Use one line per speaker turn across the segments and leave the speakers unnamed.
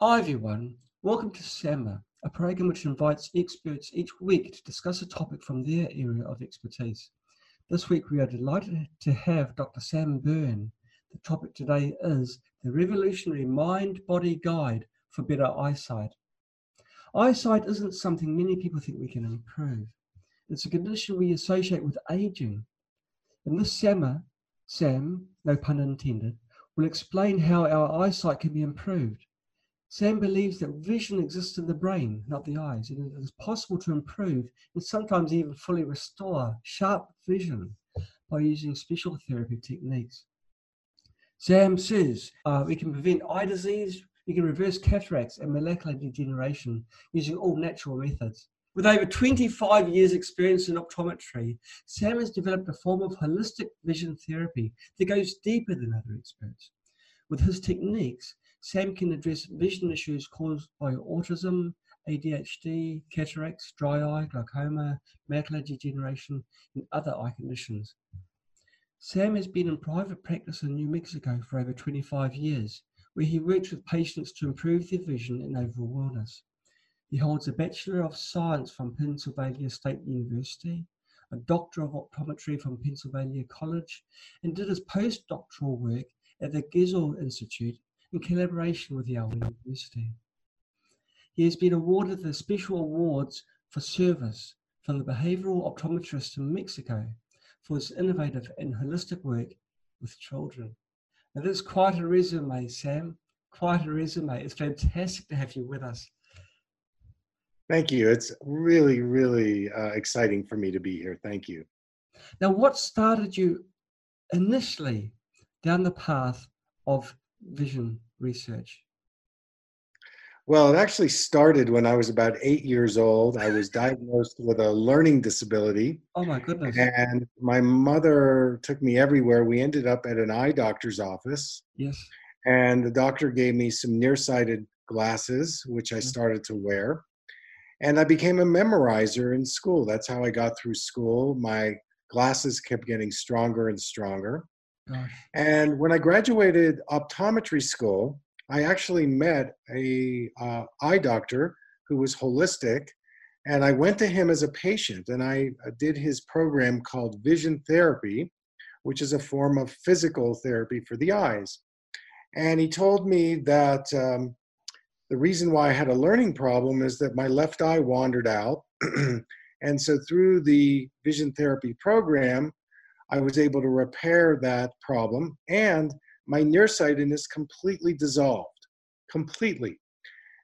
Hi everyone, welcome to SAMA, a program which invites experts each week to discuss a topic from their area of expertise. This week we are delighted to have Dr. Sam Berne. The topic today is the revolutionary mind-body guide for better eyesight. Eyesight isn't something many people think we can improve. It's a condition we associate with aging. In this SAMA, Sam, no pun intended, will explain how our eyesight can be improved. Sam believes that vision exists in the brain, not the eyes, and it is possible to improve and sometimes even fully restore sharp vision by using special therapy techniques. Sam says uh, we can prevent eye disease, we can reverse cataracts and macular degeneration using all natural methods. With over 25 years' experience in optometry, Sam has developed a form of holistic vision therapy that goes deeper than other experts. With his techniques, Sam can address vision issues caused by autism, ADHD, cataracts, dry eye, glaucoma, macular degeneration, and other eye conditions. Sam has been in private practice in New Mexico for over 25 years, where he works with patients to improve their vision and overall wellness. He holds a Bachelor of Science from Pennsylvania State University, a Doctor of Optometry from Pennsylvania College, and did his postdoctoral work at the Gesell Institute in collaboration with Yale University. He has been awarded the Special Awards for Service from the Behavioral Optometrist in Mexico for his innovative and holistic work with children. Now, that's quite a resume, Sam. Quite a resume. It's fantastic to have you with us.
Thank you. It's really, really uh, exciting for me to be here. Thank you.
Now, what started you initially down the path of vision research?
Well, it actually started when I was about eight years old. I was diagnosed with a learning disability.
Oh, my goodness.
And my mother took me everywhere. We ended up at an eye doctor's office.
Yes.
And the doctor gave me some nearsighted glasses, which I mm-hmm. started to wear. And I became a memorizer in school. That's how I got through school. My glasses kept getting stronger and stronger. And when I graduated optometry school, I actually met a uh, eye doctor who was holistic, and I went to him as a patient, and I uh, did his program called Vision Therapy, which is a form of physical therapy for the eyes. And he told me that um, the reason why I had a learning problem is that my left eye wandered out. and so through the vision therapy program, I was able to repair that problem and my nearsightedness completely dissolved. Completely.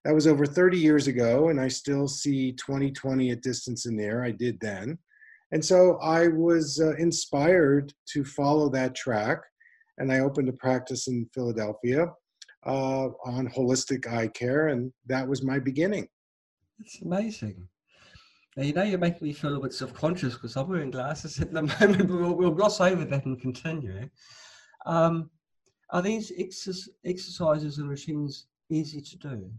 That was over 30 years ago, and I still see 20/20 at distance in there. I did then. And so I was uh, inspired to follow that track, and I opened a practice in Philadelphia uh, on holistic eye care, and that was my beginning.
It's amazing. Now, you know, you're making me feel a bit self conscious because I'm wearing glasses at the moment, but we'll, we'll gloss over that and continue. Um, are these ex- exercises and routines easy to do?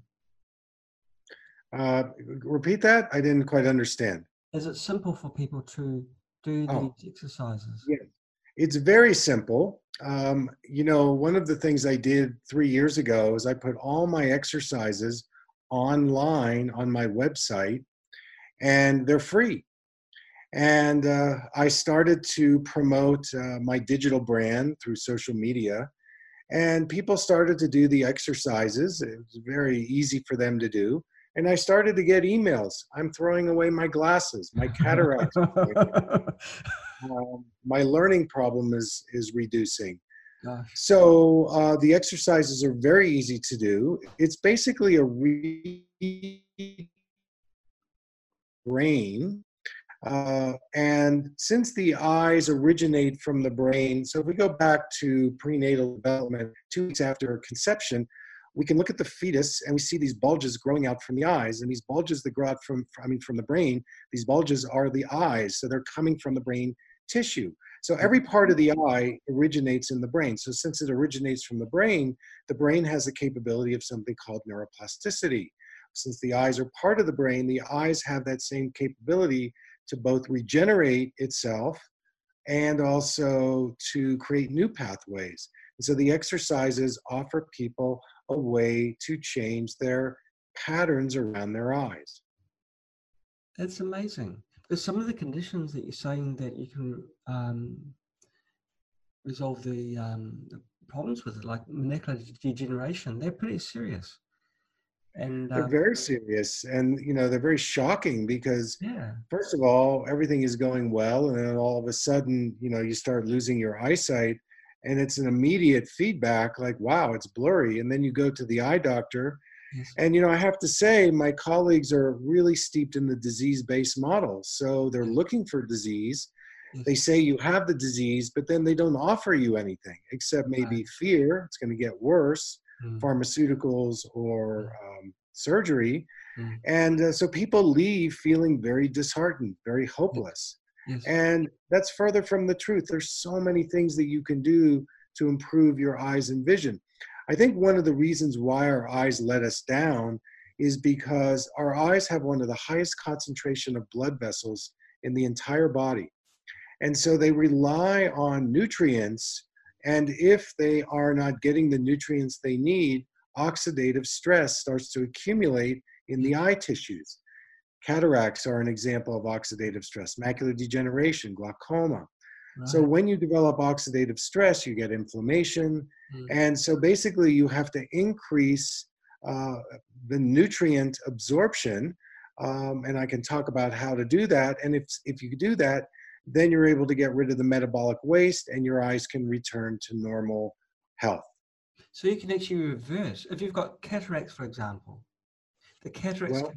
Uh, repeat that. I didn't quite understand.
Is it simple for people to do oh. these exercises?
Yeah, it's very simple. Um, you know, one of the things I did three years ago is I put all my exercises online on my website and they're free. And uh, I started to promote uh, my digital brand through social media. And people started to do the exercises. It was very easy for them to do. And I started to get emails. I'm throwing away my glasses, my cataracts. um, my learning problem is, is reducing. So uh, the exercises are very easy to do. It's basically a re brain. Uh, and since the eyes originate from the brain, so if we go back to prenatal development, two weeks after conception, we can look at the fetus and we see these bulges growing out from the eyes. And these bulges that grow out from, I mean, from the brain, these bulges are the eyes. So they're coming from the brain tissue. So every part of the eye originates in the brain. So since it originates from the brain, the brain has the capability of something called neuroplasticity since the eyes are part of the brain, the eyes have that same capability to both regenerate itself and also to create new pathways. And so the exercises offer people a way to change their patterns around their eyes.
It's amazing. Because some of the conditions that you're saying that you can um, resolve the, um, the, problems with, it, like macular degeneration. They're pretty serious. And
they're
um,
very serious, and you know they're very shocking because
yeah.
first of all, everything is going well, and then all of a sudden, you know, you start losing your eyesight, and it's an immediate feedback like, "Wow, it's blurry," and then you go to the eye doctor Yes. And you know, I have to say, my colleagues are really steeped in the disease-based model. So they're looking for disease. Yes. They say you have the disease, but then they don't offer you anything except maybe right. fear. It's going to get worse, mm. pharmaceuticals or um, surgery. Mm. And uh, so people leave feeling very disheartened, very hopeless. Yes. And that's further from the truth. There's so many things that you can do to improve your eyes and vision. I think one of the reasons why our eyes let us down is because our eyes have one of the highest concentration of blood vessels in the entire body. And so they rely on nutrients. And if they are not getting the nutrients they need, oxidative stress starts to accumulate in the eye tissues. Cataracts are an example of oxidative stress, macular degeneration, glaucoma. So when you develop oxidative stress, you get inflammation. Mm. And so basically you have to increase uh, the nutrient absorption. Um, and I can talk about how to do that. And if, if you do that, then you're able to get rid of the metabolic waste and your eyes can return to normal health.
So you can actually reverse. If you've got cataracts, for example, the cataracts. Well,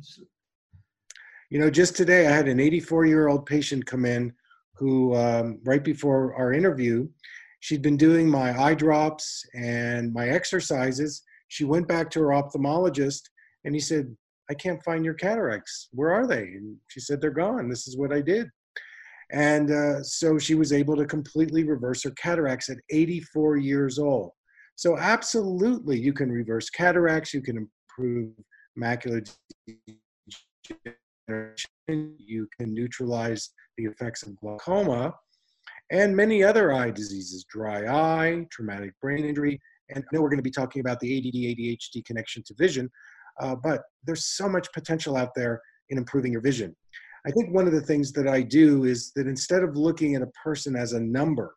you know, just today I had an 84 year old patient come in who, um, right before our interview, she'd been doing my eye drops and my exercises. She went back to her ophthalmologist and he said, I can't find your cataracts. Where are they? And she said, They're gone. This is what I did. And uh, so she was able to completely reverse her cataracts at 84 years old. So, absolutely, you can reverse cataracts, you can improve macular degeneration, you can neutralize the effects of glaucoma, and many other eye diseases, dry eye, traumatic brain injury, and I know we're going to be talking about the ADD ADHD connection to vision, uh, but there's so much potential out there in improving your vision. I think one of the things that I do is that instead of looking at a person as a number,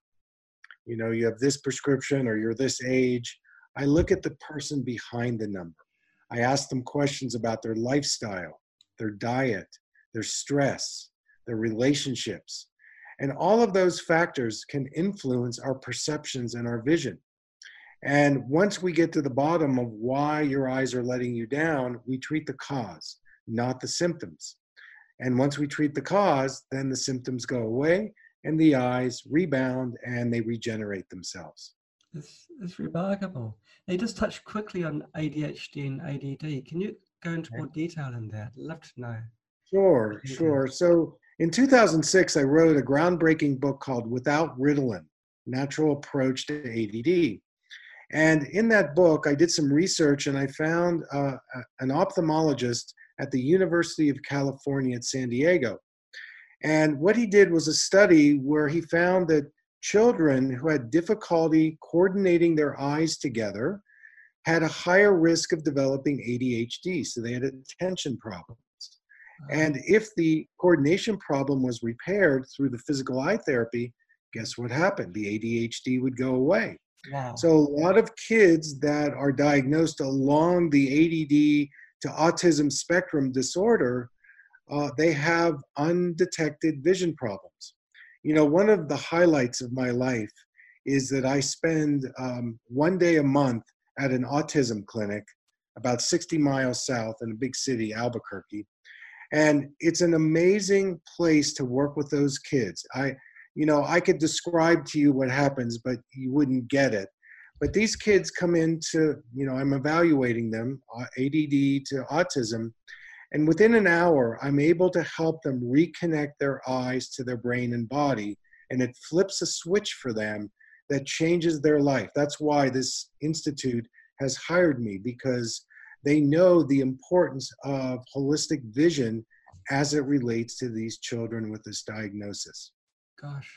you know, you have this prescription or you're this age, I look at the person behind the number. I ask them questions about their lifestyle, their diet, their stress, their relationships. And all of those factors can influence our perceptions and our vision. And once we get to the bottom of why your eyes are letting you down, we treat the cause, not the symptoms. And once we treat the cause, then the symptoms go away and the eyes rebound and they regenerate themselves.
It's, it's remarkable. They just touch quickly on ADHD and ADD. Can you go into more detail in that? I'd love to know.
Sure, sure. So in 2006, I wrote a groundbreaking book called Without Ritalin Natural Approach to ADD. And in that book, I did some research and I found uh, an ophthalmologist at the University of California at San Diego. And what he did was a study where he found that children who had difficulty coordinating their eyes together had a higher risk of developing ADHD. So they had attention problems. Uh-huh. And if the coordination problem was repaired through the physical eye therapy, guess what happened? The ADHD would go away. Wow. So a lot of kids that are diagnosed along the ADD to autism spectrum disorder, uh, they have undetected vision problems. You know, one of the highlights of my life is that I spend um, one day a month at an autism clinic about 60 miles south in a big city, Albuquerque. And it's an amazing place to work with those kids. I, you know, I could describe to you what happens, but you wouldn't get it. But these kids come into, you know, I'm evaluating them, uh, ADD to autism, and within an hour, I'm able to help them reconnect their eyes to their brain and body, and it flips a switch for them that changes their life. That's why this institute has hired me because they know the importance of holistic vision as it relates to these children with this diagnosis.
Gosh,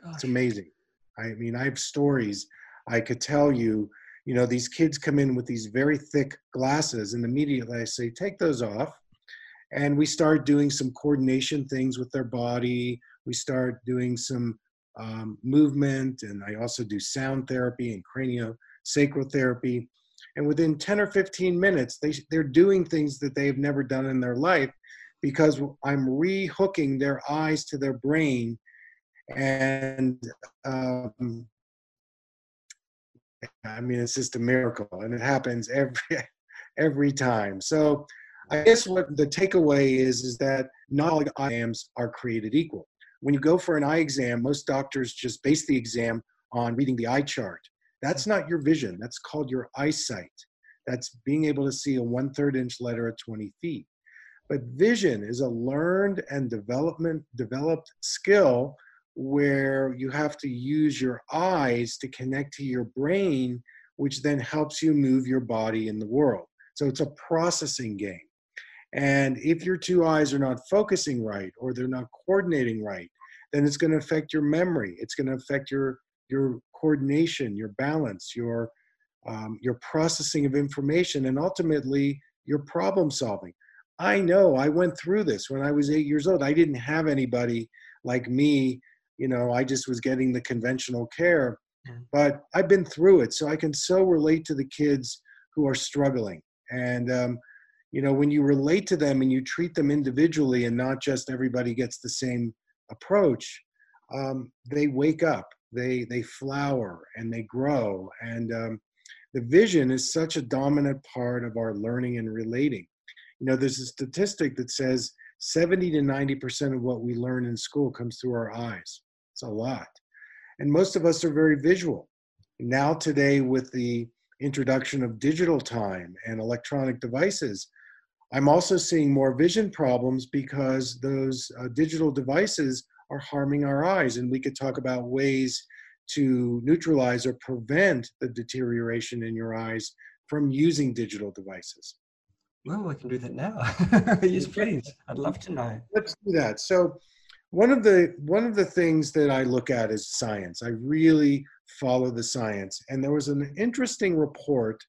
gosh. It's amazing. I mean, I have stories I could tell you. you know, these kids come in with these very thick glasses, and immediately I say, take those off. And we start doing some coordination things with their body. We start doing some um, movement, and I also do sound therapy and craniosacral therapy. And within 10 or 15 minutes, they, they're doing things that they've never done in their life because I'm rehooking their eyes to their brain. And um, I mean, it's just a miracle, and it happens every every time. So, I guess what the takeaway is is that not all exams are created equal. When you go for an eye exam, most doctors just base the exam on reading the eye chart. That's not your vision. That's called your eyesight. That's being able to see a one third inch letter at 20 feet. But vision is a learned and development developed skill where you have to use your eyes to connect to your brain, which then helps you move your body in the world. So it's a processing game. And if your two eyes are not focusing right or they're not coordinating right, then it's going to affect your memory. It's going to affect your your coordination, your balance, your um, your processing of information, and ultimately your problem solving. I know I went through this when I was eight years old. I didn't have anybody like me you know i just was getting the conventional care but i've been through it so i can so relate to the kids who are struggling. And um, you know when you relate to them and you treat them individually and not just everybody gets the same approach um, they wake up they they flower and they grow and um, the vision is such a dominant part of our learning and relating. You know there's a statistic that says 70 to 90% of what we learn in school comes through our eyes. It's a lot. And most of us are very visual. Now, today, with the introduction of digital time and electronic devices, I'm also seeing more vision problems because those uh, digital devices are harming our eyes. And we could talk about ways to neutralize or prevent the deterioration in your eyes from using digital devices.
Well, we can do that now. yes, please. I'd love to know.
Let's do that. So, one of the one of the things that I look at is science. I really follow the science, and there was an interesting report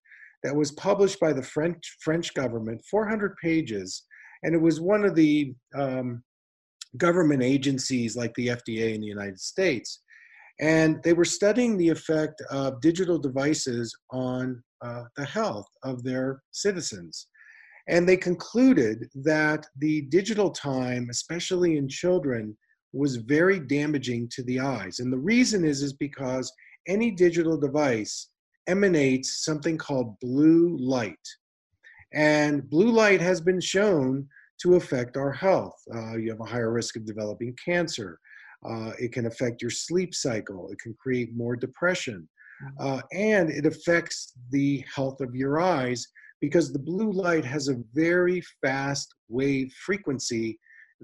that was published by the French French government, 400 pages, and it was one of the um, government agencies like the FDA in the United States, and they were studying the effect of digital devices on uh, the health of their citizens. And they concluded that the digital time, especially in children, was very damaging to the eyes. And the reason is, is because any digital device emanates something called blue light. And blue light has been shown to affect our health. Uh, you have a higher risk of developing cancer. Uh, it can affect your sleep cycle. It can create more depression. Mm-hmm. Uh, and it affects the health of your eyes because the blue light has a very fast wave frequency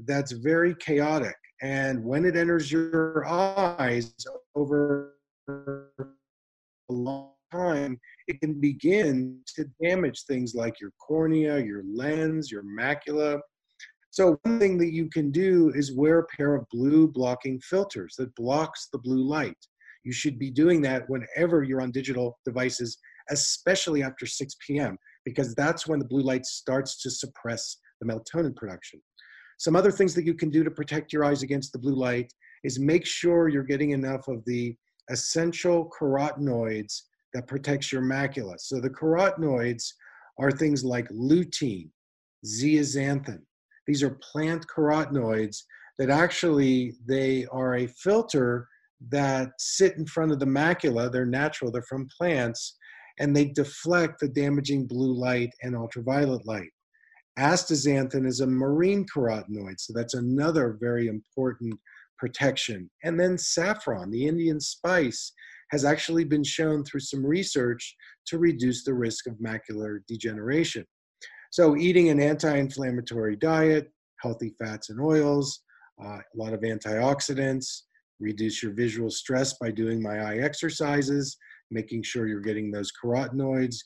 that's very chaotic. And when it enters your eyes over a long time, it can begin to damage things like your cornea, your lens, your macula. So one thing that you can do is wear a pair of blue blocking filters that blocks the blue light. You should be doing that whenever you're on digital devices, especially after 6 p.m because that's when the blue light starts to suppress the melatonin production. Some other things that you can do to protect your eyes against the blue light is make sure you're getting enough of the essential carotenoids that protects your macula. So the carotenoids are things like lutein, zeaxanthin. These are plant carotenoids that actually they are a filter that sit in front of the macula. They're natural, they're from plants, and they deflect the damaging blue light and ultraviolet light. Astaxanthin is a marine carotenoid, so that's another very important protection. And then saffron, the Indian spice, has actually been shown through some research to reduce the risk of macular degeneration. So, eating an anti inflammatory diet, healthy fats and oils, uh, a lot of antioxidants, reduce your visual stress by doing my eye exercises, making sure you're getting those carotenoids,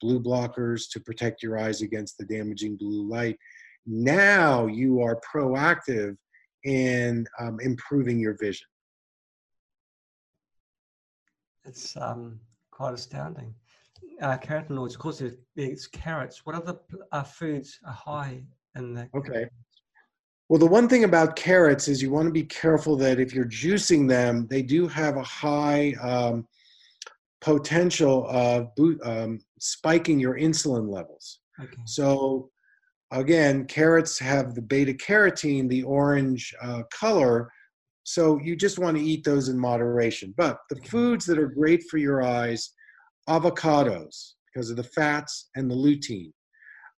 blue blockers to protect your eyes against the damaging blue light. Now you are proactive in um, improving your vision.
It's um, quite astounding. uh, carotenoids, of course, there's, carrots. What other uh, foods are high in the?
Okay. Well, the one thing about carrots is you want to be careful that if you're juicing them, they do have a high um, potential of um, spiking your insulin levels. Okay. So, again, carrots have the beta carotene, the orange uh, color. So, you just want to eat those in moderation. But the foods that are great for your eyes avocados, because of the fats and the lutein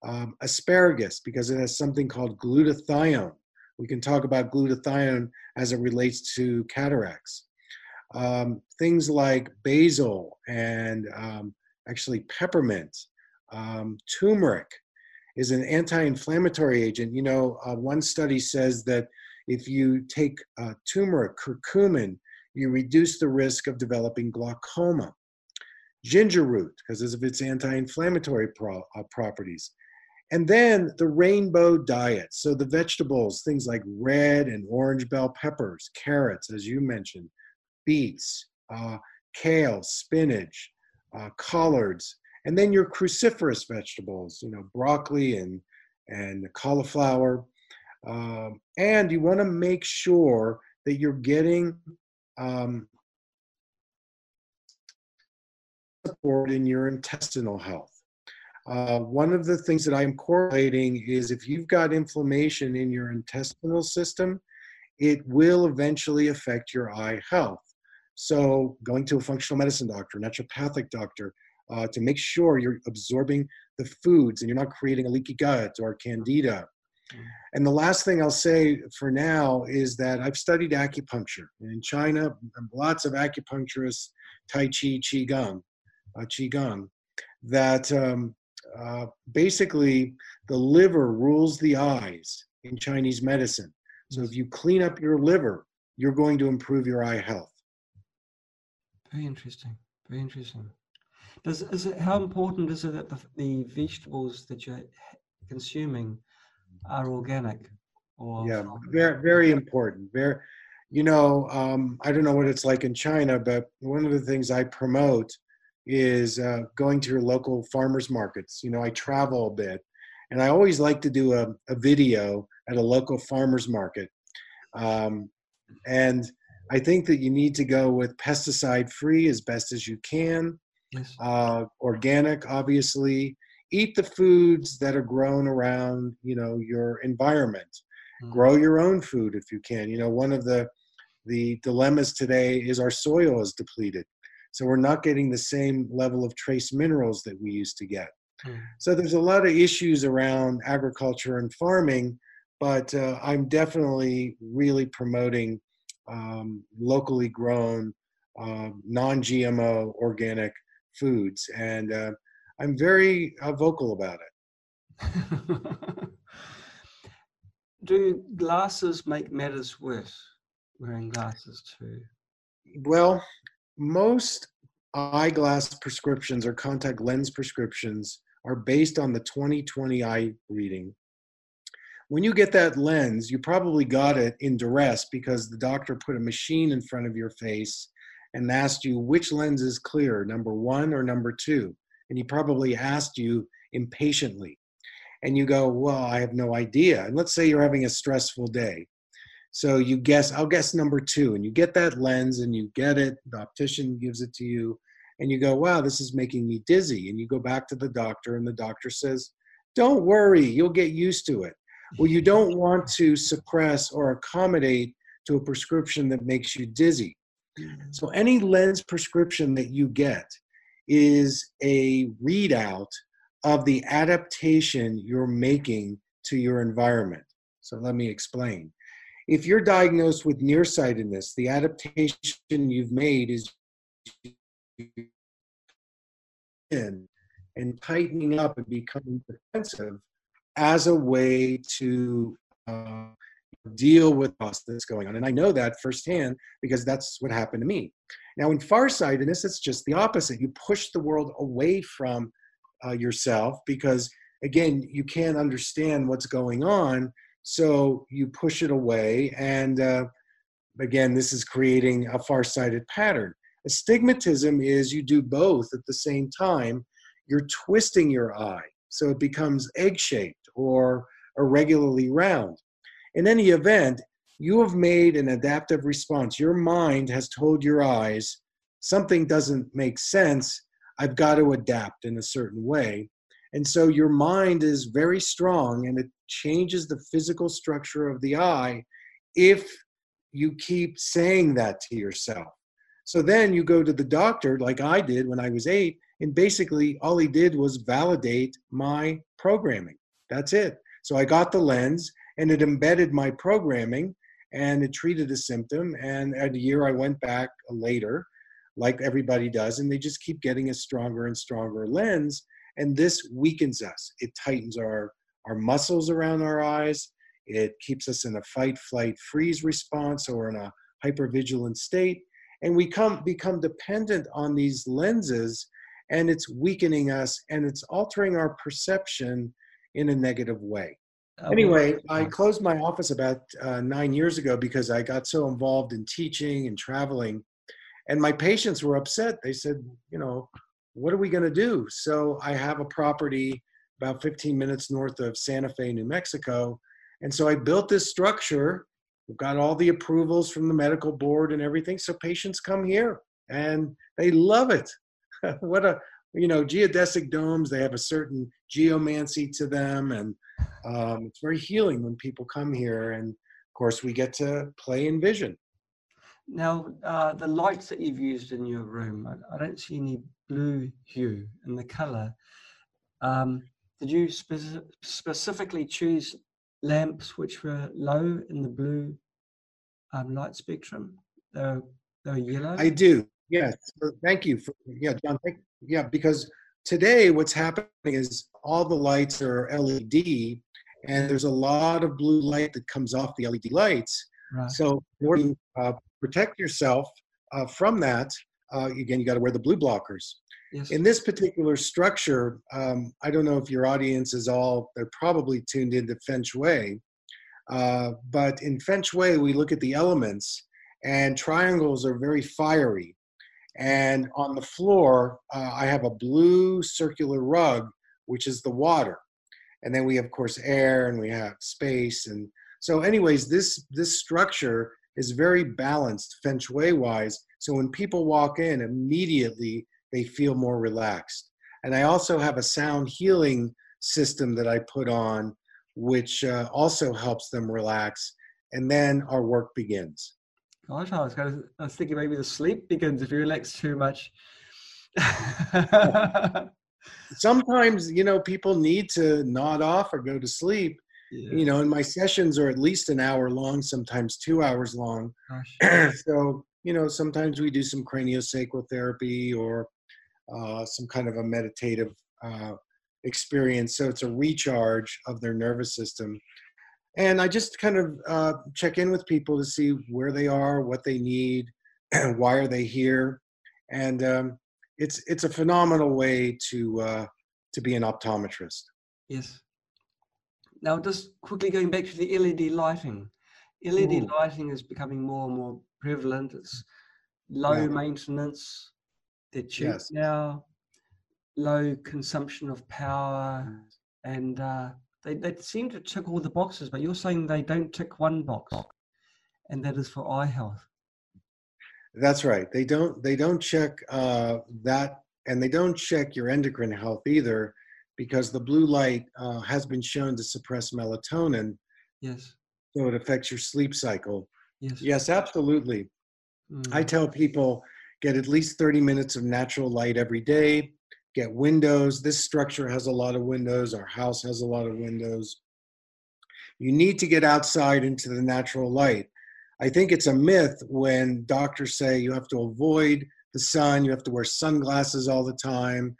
um, asparagus because it has something called glutathione. We can talk about glutathione as it relates to cataracts. Um, things like basil and um, actually peppermint, um, turmeric is an anti-inflammatory agent. You know, uh, one study says that if you take uh, turmeric, curcumin, you reduce the risk of developing glaucoma. Ginger root, because of its anti-inflammatory pro- uh, properties. And then the rainbow diet. So the vegetables, things like red and orange bell peppers, carrots, as you mentioned, beets, uh, kale, spinach, uh, collards, and then your cruciferous vegetables, you know, broccoli and, and cauliflower. Um, and you want to make sure that you're getting um, support in your intestinal health. Uh, one of the things that I'm correlating is if you've got inflammation in your intestinal system, it will eventually affect your eye health. So, going to a functional medicine doctor, naturopathic doctor, uh, to make sure you're absorbing the foods and you're not creating a leaky gut or candida. And the last thing I'll say for now is that I've studied acupuncture. In China, lots of acupuncturists, Tai Chi, Qigong, uh, Qigong, that um, uh, basically the liver rules the eyes in Chinese medicine. So if you clean up your liver, you're going to improve your eye health.
Very interesting. Very interesting. Does is it how important is it that the, the vegetables that you're consuming are organic?
Or yeah, very very important. Very, you know, um, I don't know what it's like in China, but one of the things I promote is uh, going to your local farmers markets. You know, I travel a bit, and I always like to do a, a video at a local farmers market. Um, and I think that you need to go with pesticide free as best as you can. Yes. Uh, organic, obviously. Eat the foods that are grown around, you know, your environment. Mm-hmm. Grow your own food if you can. You know, one of the the dilemmas today is our soil is depleted. So we're not getting the same level of trace minerals that we used to get. Mm. So there's a lot of issues around agriculture and farming, but uh, I'm definitely really promoting um, locally grown, uh, non GMO organic foods. And uh, I'm very uh, vocal about it.
Do glasses make matters worse? Wearing glasses too?
Well, most eyeglass prescriptions or contact lens prescriptions are based on the 2020 eye reading. When you get that lens, you probably got it in duress because the doctor put a machine in front of your face and asked you which lens is clear, number one or number two. And he probably asked you impatiently. And you go, Well, I have no idea. And let's say you're having a stressful day. So you guess, I'll guess number two, and you get that lens and you get it, the optician gives it to you, and you go, wow, this is making me dizzy. And you go back to the doctor, and the doctor says, don't worry, you'll get used to it. Well, you don't want to suppress or accommodate to a prescription that makes you dizzy. Mm. So any lens prescription that you get is a readout of the adaptation you're making to your environment. So let me explain if you're diagnosed with nearsightedness, the adaptation you've made is in and tightening up and becoming defensive as a way to uh, deal with us that's going on. And I know that firsthand because that's what happened to me. Now, in farsightedness, it's just the opposite. You push the world away from uh, yourself because, again, you can't understand what's going on so you push it away. And uh, again, this is creating a far-sighted pattern. Astigmatism is you do both at the same time. you're twisting your eye so it becomes egg shaped or irregularly round. In any event, you have made an adaptive response. Your mind has told your eyes something doesn't make sense. I've got to adapt in a certain way. And so your mind is very strong and it changes the physical structure of the eye if you keep saying that to yourself. So then you go to the doctor, like I did when I was eight, and basically all he did was validate my programming. That's it. So I got the lens and it embedded my programming and it treated a symptom. And at a year, I went back later, like everybody does, and they just keep getting a stronger and stronger lens. And this weakens us. It tightens our, our muscles around our eyes. It keeps us in a fight, flight, freeze response or in a hypervigilant state. And we come, become dependent on these lenses, and it's weakening us and it's altering our perception in a negative way. Anyway, I closed my office about uh, nine years ago because I got so involved in teaching and traveling. And my patients were upset. They said, you know, what are we going to do? So I have a property about 15 minutes north of Santa Fe, New Mexico. And so I built this structure. We've got all the approvals from the medical board and everything. So patients come here and they love it. what a, you know, geodesic domes, they have a certain geomancy to them. And um, it's very healing when people come here. And of course, we get to play in vision.
Now, uh, the lights that you've used in your room, I, I don't see any blue hue in the color. Um, did you spe- specifically choose lamps which were low in the blue um, light spectrum? They're, they're yellow?
I do, yes. Thank you. For, yeah, John, thank, yeah, because today what's happening is all the lights are LED and there's a lot of blue light that comes off the LED lights. Right. So in order to uh, protect yourself uh, from that, uh, again, you got to wear the blue blockers. Yes. In this particular structure, um, I don't know if your audience is all, they're probably tuned into Feng Shui. Uh, but in Feng Shui, we look at the elements, and triangles are very fiery. And on the floor, uh, I have a blue circular rug, which is the water. And then we have, of course, air and we have space. And so, anyways, this, this structure is very balanced feng shui wise. So when people walk in, immediately they feel more relaxed. And I also have a sound healing system that I put on, which uh, also helps them relax. And then our work begins.
Gosh, I was, kind of, I was thinking maybe the sleep begins if you relax too much.
Sometimes, you know, people need to nod off or go to sleep. Yeah. You know, and my sessions are at least an hour long, sometimes two hours long. so, you know, sometimes we do some craniosacral therapy or uh, some kind of a meditative uh, experience. So it's a recharge of their nervous system and I just kind of uh, check in with people to see where they are, what they need, and why are they here, and um, it's it's a phenomenal way to uh, to be an optometrist.
Yes. Now, just quickly going back to the LED lighting, LED Ooh. lighting is becoming more and more prevalent. It's low yeah. maintenance. They're cheap yes. now. Low consumption of power, and uh, they, they seem to tick all the boxes, but you're saying they don't tick one box, and that is for eye health.
That's right. They don't they don't check uh, that, and they don't check your endocrine health either, because the blue light uh, has been shown to suppress melatonin.
Yes.
So it affects your sleep cycle.
Yes.
Yes, absolutely. Mm. I tell people get at least 30 minutes of natural light every day get windows. This structure has a lot of windows. Our house has a lot of windows. You need to get outside into the natural light. I think it's a myth when doctors say you have to avoid the sun, you have to wear sunglasses all the time.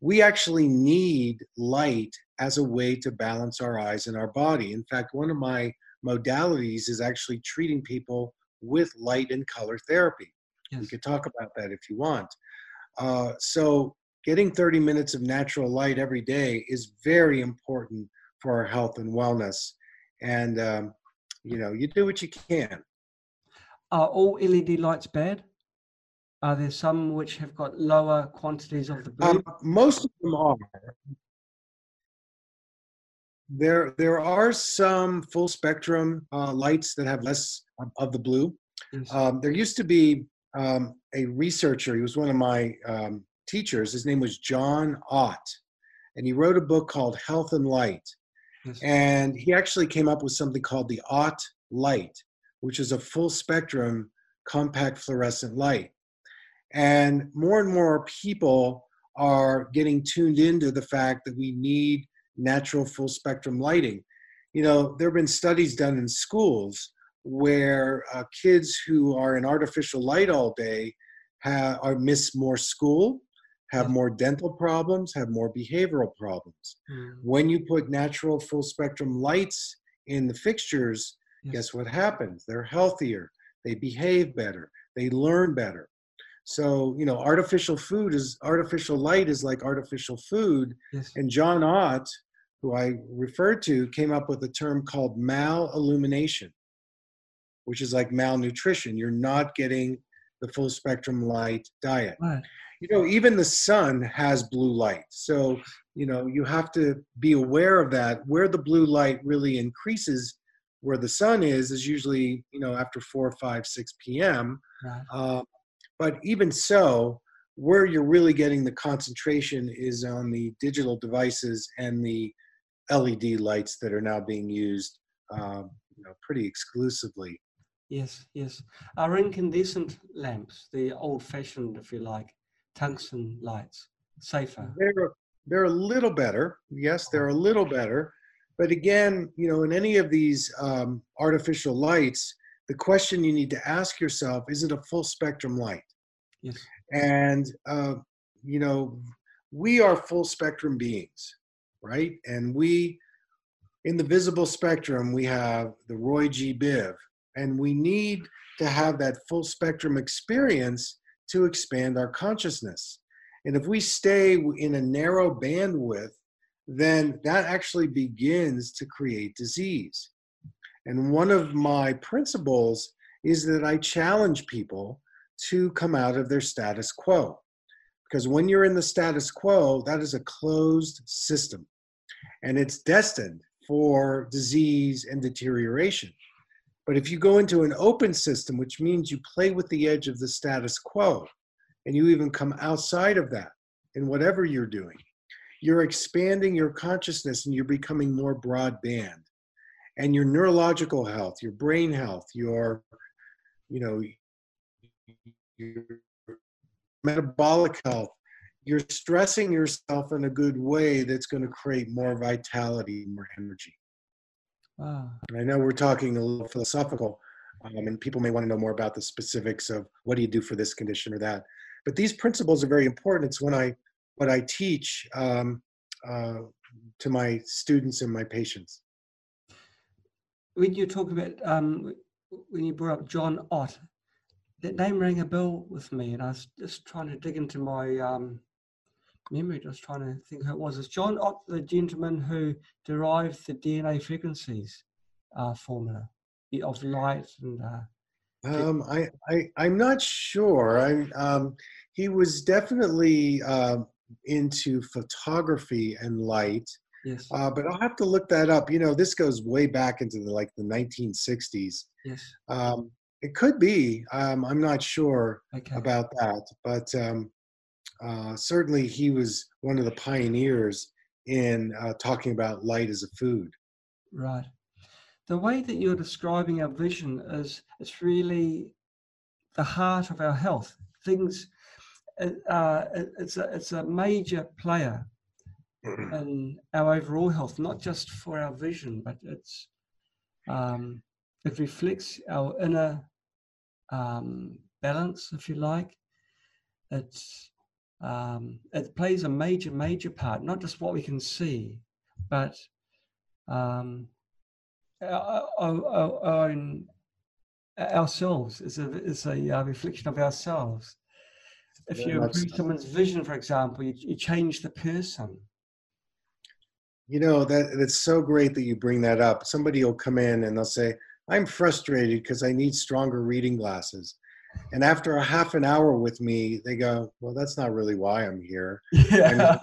We actually need light as a way to balance our eyes and our body. In fact, one of my modalities is actually treating people with light and color therapy. Yes. We could talk about that if you want. Uh, so getting 30 minutes of natural light every day is very important for our health and wellness. And, um, you know, you do what you can.
Are all LED lights bad? Are there some which have got lower quantities of the blue?
Um, most of them are. There, there are some full spectrum uh, lights that have less of the blue.
Yes.
Um, there used to be um, a researcher. He was one of my um, teachers. His name was John Ott, and he wrote a book called Health and Light.
yes.
And he actually came up with something called the Ott light, which is a full spectrum compact fluorescent light. And more and more people are getting tuned into the fact that we need natural full spectrum lighting. You know, there have been studies done in schools where uh, kids who are in artificial light all day have, are miss more school, have
Yeah.
more dental problems, have more behavioral problems
Mm,
when you put natural full spectrum lights in the fixtures,
yes.
guess what happens? They're healthier, they behave better, they learn better. So, you know, artificial food is artificial light is like artificial food.
Yes.
And John Ott, who I referred to, came up with a term called malillumination, which is like malnutrition. You're not getting the full spectrum light diet
Right.
You know even the sun has blue light so you know you have to be aware of that where the blue light really increases where the sun is is usually you know after 4 5 6 p.m
Right.
uh, but even so where you're really getting the concentration is on the digital devices and the led lights that are now being used um, you know pretty exclusively
Yes, yes. Our incandescent lamps, the old-fashioned, if you like, tungsten lights, safer.
They're they're a little better. Yes, they're a little better. But again, you know, in any of these um, artificial lights, the question you need to ask yourself is it a full spectrum light?
Yes.
And uh, you know, we are full spectrum beings, right? And we, in the visible spectrum, we have the Roy G. Biv, and we need to have that full spectrum experience to expand our consciousness. And if we stay in a narrow bandwidth, then that actually begins to create disease. And one of my principles is that I challenge people to come out of their status quo. Because when you're in the status quo, that is a closed system and it's destined for disease and deterioration. But if you go into an open system, which means you play with the edge of the status quo, and you even come outside of that in whatever you're doing, you're expanding your consciousness and you're becoming more broadband. And your neurological health, your brain health, your, you know, your metabolic health, you're stressing yourself in a good way that's going to create more vitality, more energy.
Wow.
And I know we're talking a little philosophical, um, and people may want to know more about the specifics of what do you do for this condition or that. But these principles are very important. It's when I what I teach um, uh, to my students and my patients.
When you talk about, um, when you brought up John Ott, that name rang a bell with me, and I was just trying to dig into my um, memory, just trying to think who it was. Is John Ott the gentleman who derived the DNA frequencies uh, formula of light and uh,
Um, I, I I'm not sure. I um, he was definitely um into photography and light,
yes,
uh, but I'll have to look that up. You know, this goes way back into the like the 1960s.
yes,
Um, it could be. Um, I'm not sure
okay,
about that, but um, uh, certainly he was one of the pioneers in uh, talking about light as a food.
right. The way that you're describing our vision is it's really the heart of our health. Things, uh, uh, it's a it's a major player in our overall health, not just for our vision, but it's um, it reflects our inner um, balance, if you like. It's um, it plays a major, major part, not just what we can see, but um, our, our, our own ourselves is a is a uh, reflection of ourselves. If
Very
you improve someone's vision, for example, you, you change the person.
You know that that's so great that you bring that up. Somebody will come in and they'll say, "I'm frustrated because I need stronger reading glasses," And after a half an hour with me, they go, Well, that's not really why I'm here.
Yeah.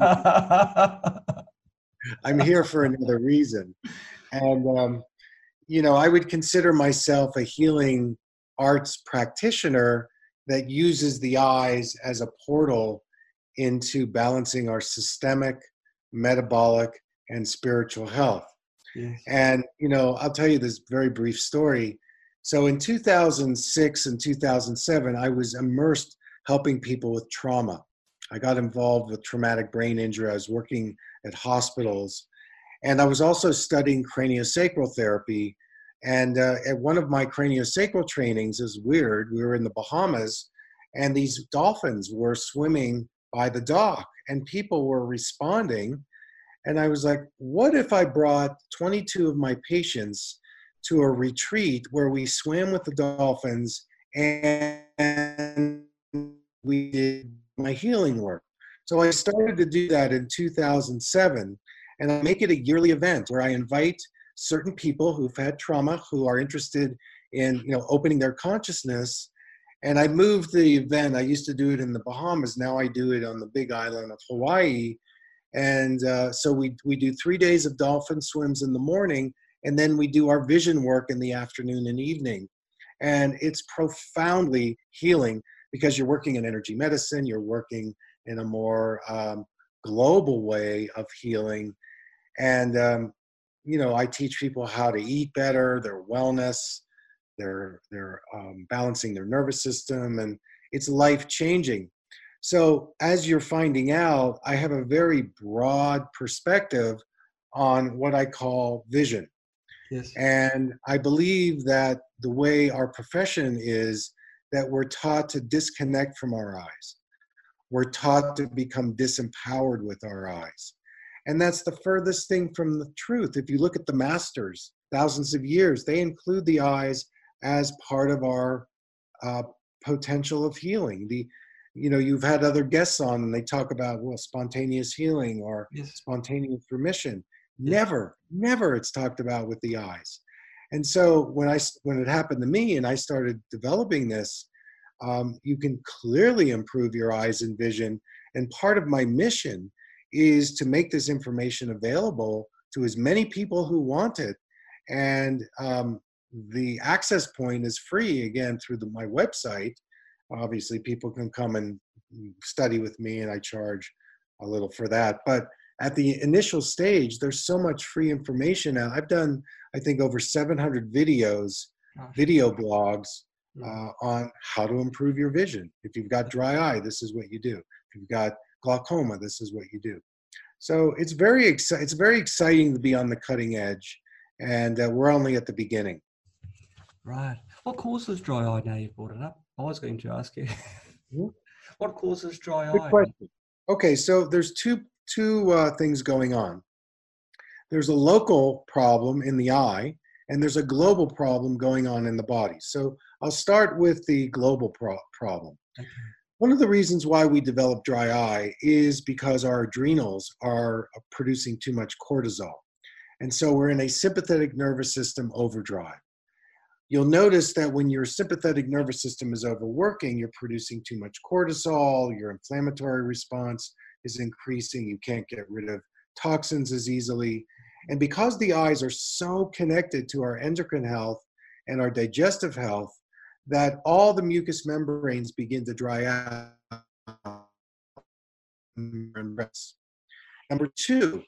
I'm here for another reason. And, um, you know, I would consider myself a healing arts practitioner that uses the eyes as a portal into balancing our systemic, metabolic, and spiritual health.
yes.
And, you know, I'll tell you this very brief story. So in 2006 and 2007, I was immersed helping people with trauma. I got involved with traumatic brain injury. I was working at hospitals. And I was also studying craniosacral therapy. And uh, at one of my craniosacral trainings is weird. We were in the Bahamas, and these dolphins were swimming by the dock, and people were responding. And I was like, what if I brought 22 of my patients to a retreat where we swam with the dolphins and we did my healing work? So I started to do that in 2007, and I make it a yearly event where I invite certain people who've had trauma who are interested in you know opening their consciousness. And i moved the event. I used to do it in the bahamas. Now i do it on the big island of hawaii. And uh, so we, we do three days of dolphin swims in the morning and then we do our vision work in the afternoon and evening. And it's profoundly healing because you're working in energy medicine you're working in a more um, global way of healing. And um, you know i teach people how to eat better their wellness their their um, balancing their nervous system and it's life changing so as you're finding out i have a very broad perspective on what i call vision
Yes.
and i believe that the way our profession is that we're taught to disconnect from our eyes we're taught to become disempowered with our eyes and that's the furthest thing from the truth. If you look at the masters, thousands of years, they include the eyes as part of our uh, potential of healing. The, you know, you've had other guests on and they talk about, well, spontaneous healing or
Yes.
spontaneous remission. Never, never it's talked about with the eyes. And so when I when it happened to me and I started developing this, um, you can clearly improve your eyes and vision. And part of my mission is to make this information available to as many people who want it. And um, the access point is free again through the, my website. Obviously, people can come and study with me, and I charge a little for that. But at the initial stage, there's so much free information now. I've done, I think, over 700 videos,
Gosh.
video blogs
Mm.
uh, on how to improve your vision. If you've got dry eye, this is what you do. If you've got glaucoma, this is what you do. So it's very exci- it's very exciting to be on the cutting edge, and uh, we're only at the beginning.
Right. What causes dry eye now you've brought it up? I was going to ask you.
Hmm?
what causes dry
Good
eye?
question. Okay, so there's two two uh, things going on. There's a local problem in the eye, and there's a global problem going on in the body. So I'll start with the global pro- problem.
Okay.
One of the reasons why we develop dry eye is because our adrenals are producing too much cortisol. And so we're in a sympathetic nervous system overdrive. You'll notice that when your sympathetic nervous system is overworking, you're producing too much cortisol, your inflammatory response is increasing, you can't get rid of toxins as easily. And because the eyes are so connected to our endocrine health and our digestive health, that all the mucous membranes begin to dry out. Number two,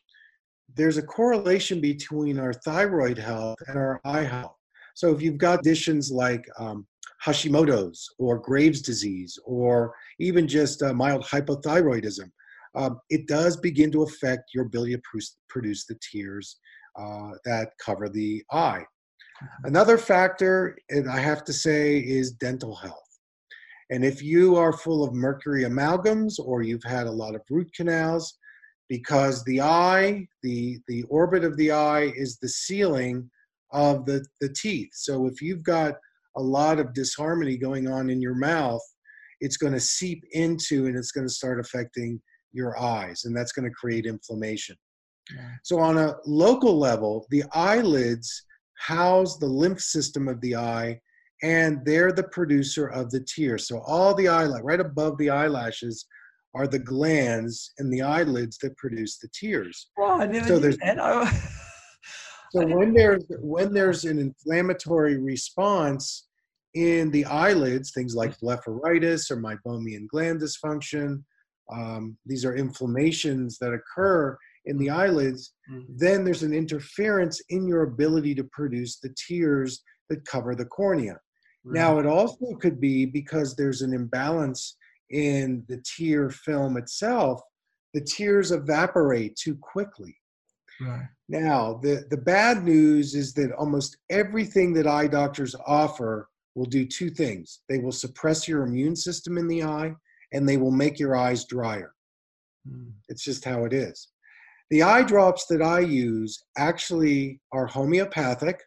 there's a correlation between our thyroid health and our eye health. So if you've got conditions like um, Hashimoto's or Graves' disease, or even just uh, mild hypothyroidism, um, it does begin to affect your ability to produce, produce the tears uh, that cover the eye. Another factor, and I have to say, is dental health. And if you are full of mercury amalgams or you've had a lot of root canals, because the eye, the, the orbit of the eye is the ceiling of the, the teeth. So if you've got a lot of disharmony going on in your mouth, it's going to seep into and it's going to start affecting your eyes, and that's going to create inflammation.
Yeah.
So, on a local level, the eyelids house the lymph system of the eye and they're the producer of the tears. So all the eyelash, right above the eyelashes, are the glands in the eyelids that produce the tears.
Well, I never so there's, that.
so when there's when there's an inflammatory response in the eyelids, things like blepharitis or meibomian gland dysfunction, um, these are inflammations that occur in the eyelids, mm-hmm. then there's an interference in your ability to produce the tears that cover the cornea. Right. Now, it also could be because there's an imbalance in the tear film itself, the tears evaporate too quickly. Right. Now, the, the bad news is that almost everything that eye doctors offer will do two things they will suppress your immune system in the eye, and they will make your eyes drier. Mm. It's just how it is. The eye drops that I use actually are homeopathic.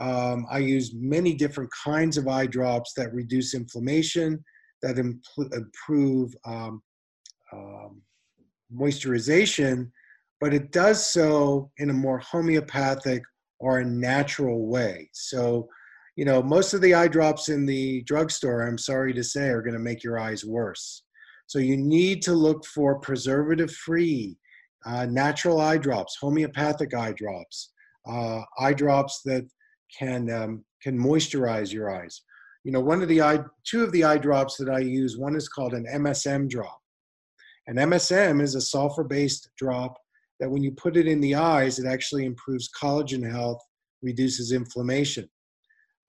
Um, I use many different kinds of eye drops that reduce inflammation, that impl- improve um, um, moisturization, but it does so in a more homeopathic or a natural way. So, you know, most of the eye drops in the drugstore, I'm sorry to say, are going to make your eyes worse. So you need to look for preservative free, uh, natural eye drops, homeopathic eye drops, uh, eye drops that can um, can moisturize your eyes. You know, one of the eye, two of the eye drops that I use, one is called an MSM drop. An MSM is a sulfur-based drop that when you put it in the eyes, it actually improves collagen health, reduces inflammation.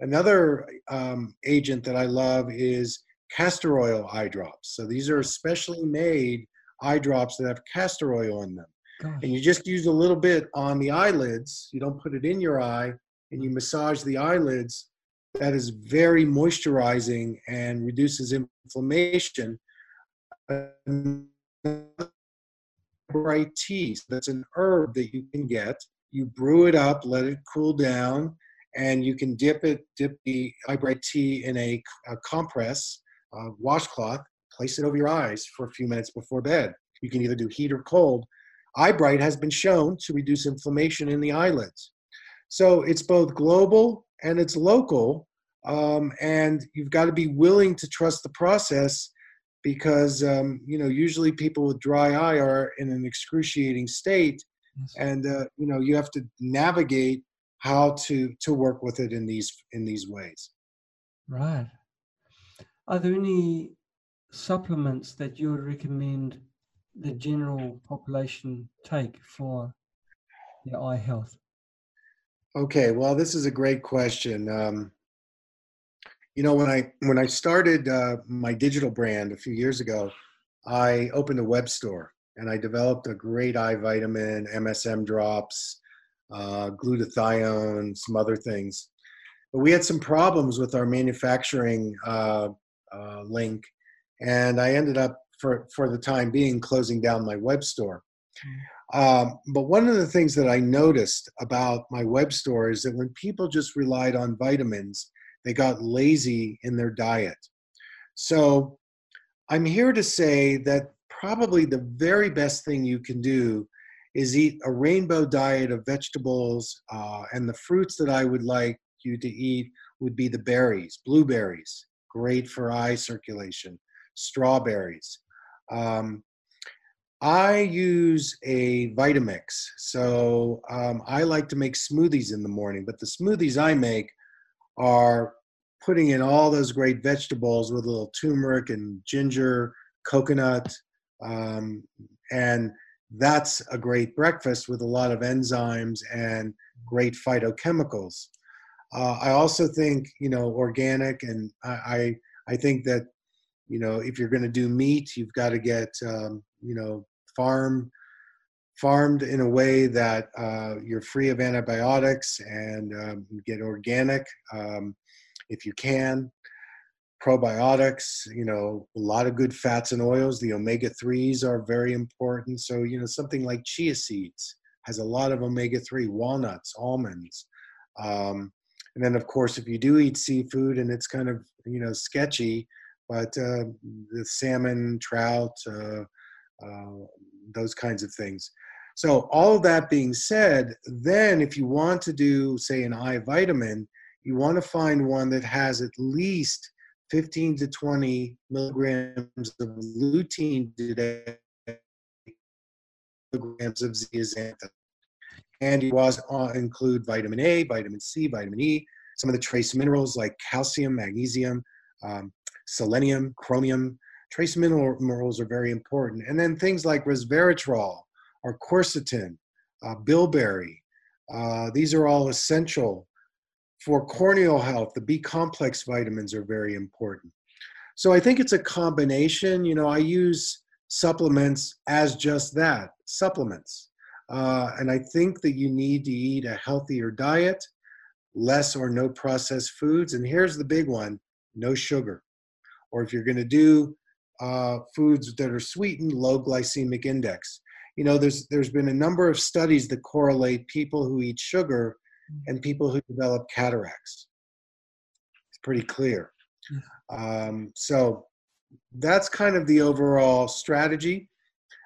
Another um, agent that I love is castor oil eye drops. So these are specially made eye drops that have castor oil in them. Gosh. And you just use a little bit on the eyelids. You don't put it in your eye, and you massage the eyelids. That is very moisturizing and reduces inflammation. Bright tea, that's an herb that you can get. You brew it up, let it cool down, and you can dip it, dip the eyebright tea in a, a compress, a washcloth, place it over your eyes for a few minutes before bed. You can either do heat or cold. Eyebright has been shown to reduce inflammation in the eyelids. So it's both global and it's local. Um, and you've got to be willing to trust the process because, um, you know, usually people with dry eye are in an excruciating state. And, uh, you know, you have to navigate how to, to work with it in these, in these ways.
Right. Are there any supplements that you would recommend the general population take for their eye health?
Okay, well, this is a great question. Um, you know, when I when I started uh, my digital brand a few years ago, I opened a web store and I developed a great eye vitamin, MSM drops, uh, glutathione, some other things. But we had some problems with our manufacturing uh, uh link, and I ended up for for the time being closing down my web store. Um, but one of the things that I noticed about my web store is that when people just relied on vitamins, they got lazy in their diet. So I'm here to say that probably the very best thing you can do is eat a rainbow diet of vegetables, uh, and the fruits that I would like you to eat would be the berries, blueberries, great for eye circulation, strawberries, um, I use a Vitamix. So um, I like to make smoothies in the morning, but the smoothies I make are putting in all those great vegetables with a little turmeric and ginger, coconut, um, and that's a great breakfast with a lot of enzymes and great phytochemicals. Uh, I also think you know organic, and I, I, I think that you know if you're going to do meat you've got to get um, you know farm farmed in a way that uh, you're free of antibiotics and um, get organic um, if you can probiotics you know a lot of good fats and oils. The omega-3s are very important. So you know something like chia seeds has a lot of omega-3 walnuts almonds. Um, and then of course if you do eat seafood and it's kind of you know sketchy but uh, the salmon, trout, uh, uh, those kinds of things. So all of that being said, then if you want to do, say, an eye vitamin, you want to find one that has at least 15 to 20 milligrams of lutein today, milligrams of zeaxanthin. And you also include vitamin A, vitamin C, vitamin E, some of the trace minerals like calcium, magnesium, um, selenium, chromium. Trace minerals are very important. And then things like resveratrol or quercetin, uh, bilberry. Uh, these are all essential for corneal health. The B complex vitamins are very important. So I think it's a combination. You know, I use supplements as just that supplements. Uh, and I think that you need to eat a healthier diet, less or no processed foods. And here's the big one no sugar. Or if you're going to do uh, foods that are sweetened, low glycemic index. You know, there's there's been a number of studies that correlate people who eat sugar and people who develop cataracts. It's pretty clear. Um, so that's kind of the overall strategy.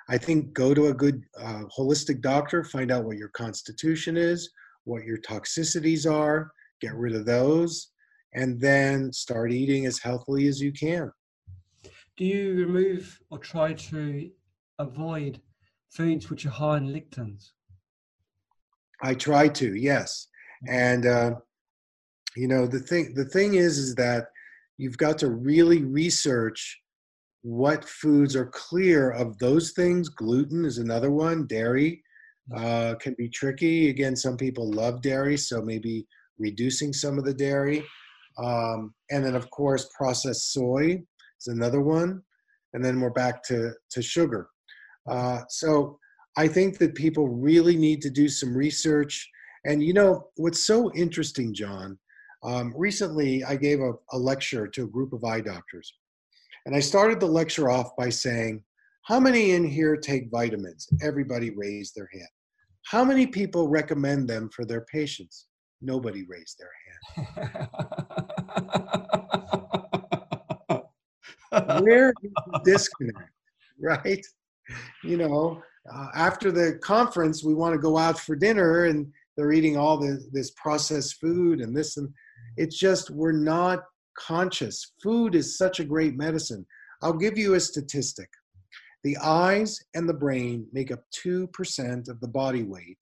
I think go to a good uh, holistic doctor, find out what your constitution is, what your toxicities are, get rid of those, and then start eating as healthily as you can.
Do you remove or try to avoid foods which are high in lectins?
I try to, yes. And uh, you know the thing the thing is is that you've got to really research what foods are clear of those things. Gluten is another one. Dairy mm-hmm. uh, can be tricky. Again, some people love dairy, so maybe reducing some of the dairy. Um, and then, of course, processed soy is another one. And then we're back to, to sugar. Uh, so I think that people really need to do some research. And you know, what's so interesting, John, um, recently I gave a, a lecture to a group of eye doctors. And I started the lecture off by saying, How many in here take vitamins? Everybody raised their hand. How many people recommend them for their patients? Nobody raised their hand. Where is the disconnect, right? You know, uh, after the conference, we want to go out for dinner and they're eating all the, this processed food and this and it's just we're not conscious. Food is such a great medicine. I'll give you a statistic. The eyes and the brain make up 2% of the body weight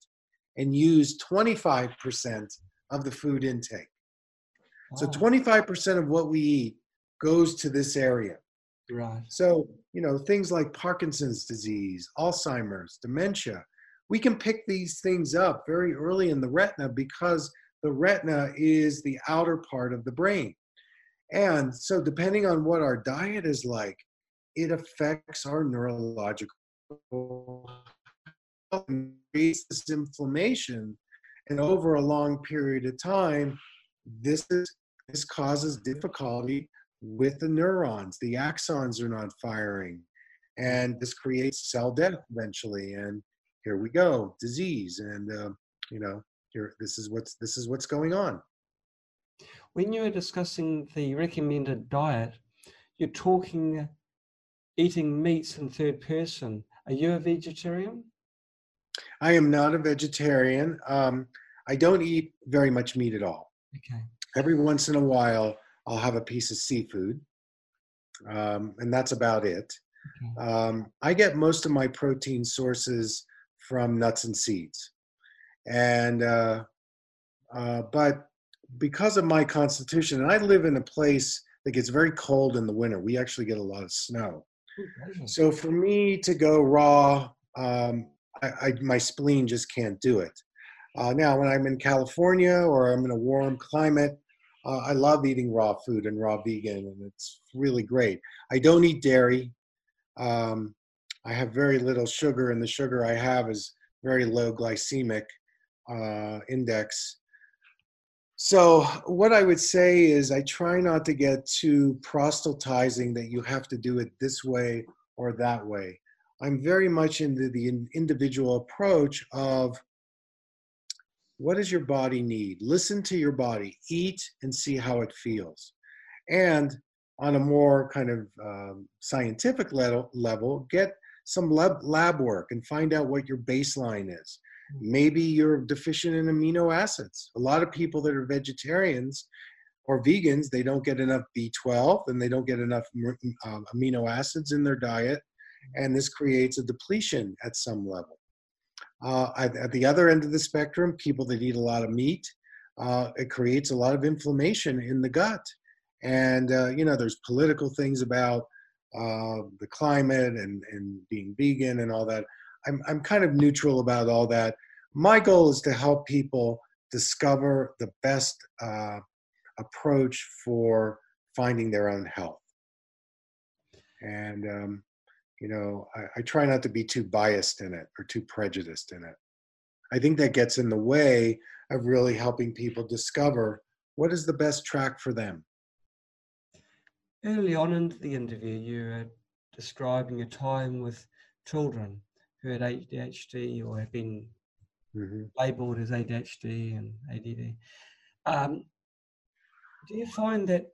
and use 25% of the food intake. Wow. So 25% of what we eat goes to this area.
Right.
So, you know, things like Parkinson's disease, Alzheimer's, dementia, we can pick these things up very early in the retina because the retina is the outer part of the brain. And so, depending on what our diet is like, it affects our neurological health and creates inflammation and over a long period of time, this is this causes difficulty with the neurons. The axons are not firing, and this creates cell death eventually. And here we go, disease, and uh, you know, here this is what's this is what's going on.
When you were discussing the recommended diet, you're talking eating meats in third person. Are you a vegetarian?
I am not a vegetarian. Um, I don't eat very much meat at all.
Okay.
Every once in a while, I'll have a piece of seafood, um, and that's about it. Okay. Um, I get most of my protein sources from nuts and seeds, and uh, uh, but because of my constitution, and I live in a place that gets very cold in the winter. We actually get a lot of snow. So for me to go raw, um, I, I, my spleen just can't do it. Uh, now, when I'm in California or I'm in a warm climate, uh, I love eating raw food and raw vegan, and it's really great. I don't eat dairy. Um, I have very little sugar, and the sugar I have is very low glycemic uh, index. So, what I would say is, I try not to get too proselytizing that you have to do it this way or that way. I'm very much into the individual approach of what does your body need? Listen to your body, eat and see how it feels. And on a more kind of um, scientific level, level, get some lab, lab work and find out what your baseline is. Maybe you're deficient in amino acids. A lot of people that are vegetarians or vegans, they don't get enough B12 and they don't get enough um, amino acids in their diet. And this creates a depletion at some level. Uh, at, at, the other end of the spectrum, people that eat a lot of meat, uh, it creates a lot of inflammation in the gut. And, uh, you know, there's political things about uh, the climate and, and being vegan and all that. I'm, I'm kind of neutral about all that. My goal is to help people discover the best uh, approach for finding their own health. And, um, you know, I, I try not to be too biased in it or too prejudiced in it. I think that gets in the way of really helping people discover what is the best track for them.
Early on in the interview, you were describing a time with children who had ADHD or had been mm-hmm. labeled as ADHD and ADD. Um, do you find that,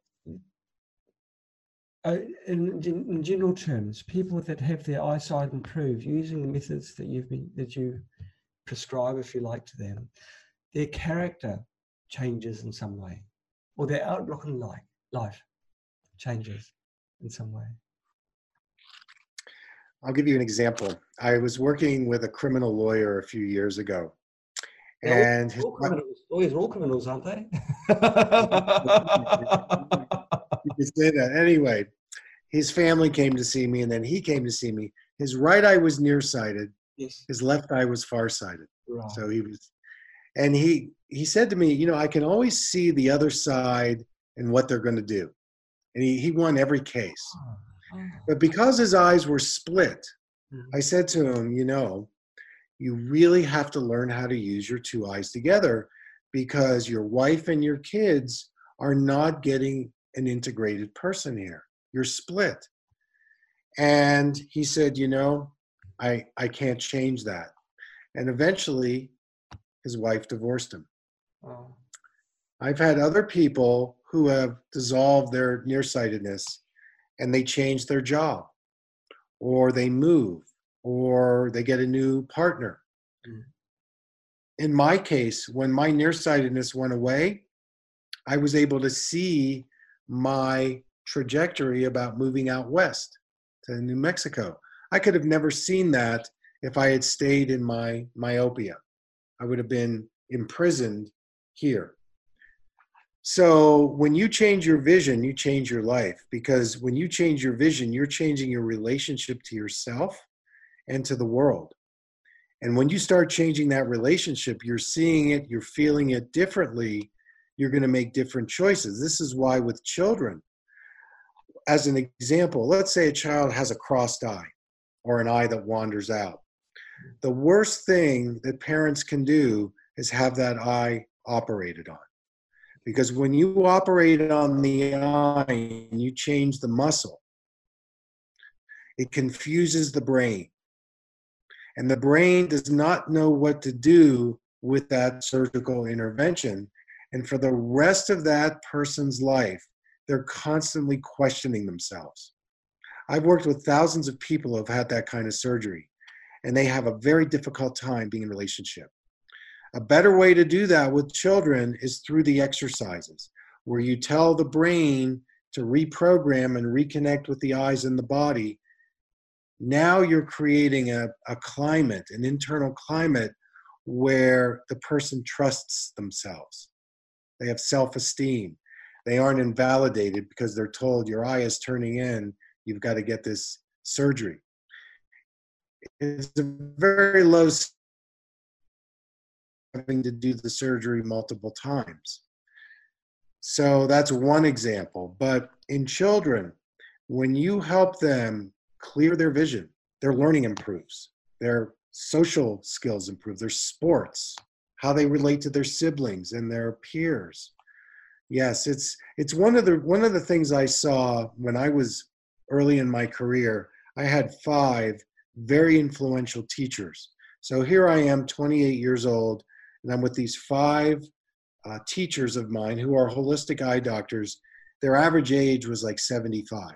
uh, in, in, general terms, people that have their eyesight improved using the methods that you've been that you prescribe, if you like, to them, their character changes in some way, or their outlook on life, life changes in some way?
I'll give you an example. I was working with a criminal lawyer a few years ago. And
all, all criminals, lawyers are all criminals, aren't they? you
can say that. Anyway, his family came to see me, and then he came to see me. His right eye was nearsighted.
Yes.
His left eye was farsighted. Right. So he was, and he he said to me, you know, I can always see the other side and what they're going to do, and he he won every case. Oh. But because his eyes were split, mm-hmm. I said to him, you know, you really have to learn how to use your two eyes together because your wife and your kids are not getting an integrated person here. You're split. And he said, you know, I I can't change that. And eventually his wife divorced him. Oh. I've had other people who have dissolved their nearsightedness and they change their job or they move or they get a new partner. Mm. In my case, when my nearsightedness went away, I was able to see my trajectory about moving out west to New Mexico. I could have never seen that if I had stayed in my myopia. I would have been imprisoned here. So when you change your vision, you change your life because when you change your vision, you're changing your relationship to yourself and to the world. And when you start changing that relationship, you're seeing it, you're feeling it differently, you're going to make different choices. This is why with children, as an example, let's say a child has a crossed eye or an eye that wanders out. The worst thing that parents can do is have that eye operated on. Because when you operate on the eye and you change the muscle, it confuses the brain. And the brain does not know what to do with that surgical intervention. And for the rest of that person's life, they're constantly questioning themselves. I've worked with thousands of people who have had that kind of surgery, and they have a very difficult time being in relationship. A better way to do that with children is through the exercises, where you tell the brain to reprogram and reconnect with the eyes and the body. Now you're creating a, a climate, an internal climate where the person trusts themselves. They have self esteem. They aren't invalidated because they're told your eye is turning in, you've got to get this surgery. It's a very low having to do the surgery multiple times. So that's one example. But in children, when you help them clear their vision, their learning improves, their social skills improve, their sports, how they relate to their siblings and their peers. Yes, it's it's one of the one of the things I saw when I was early in my career. I had five very influential teachers. So here I am, 28 years old, and I'm with these five uh, teachers of mine who are holistic eye doctors. Their average age was like 75.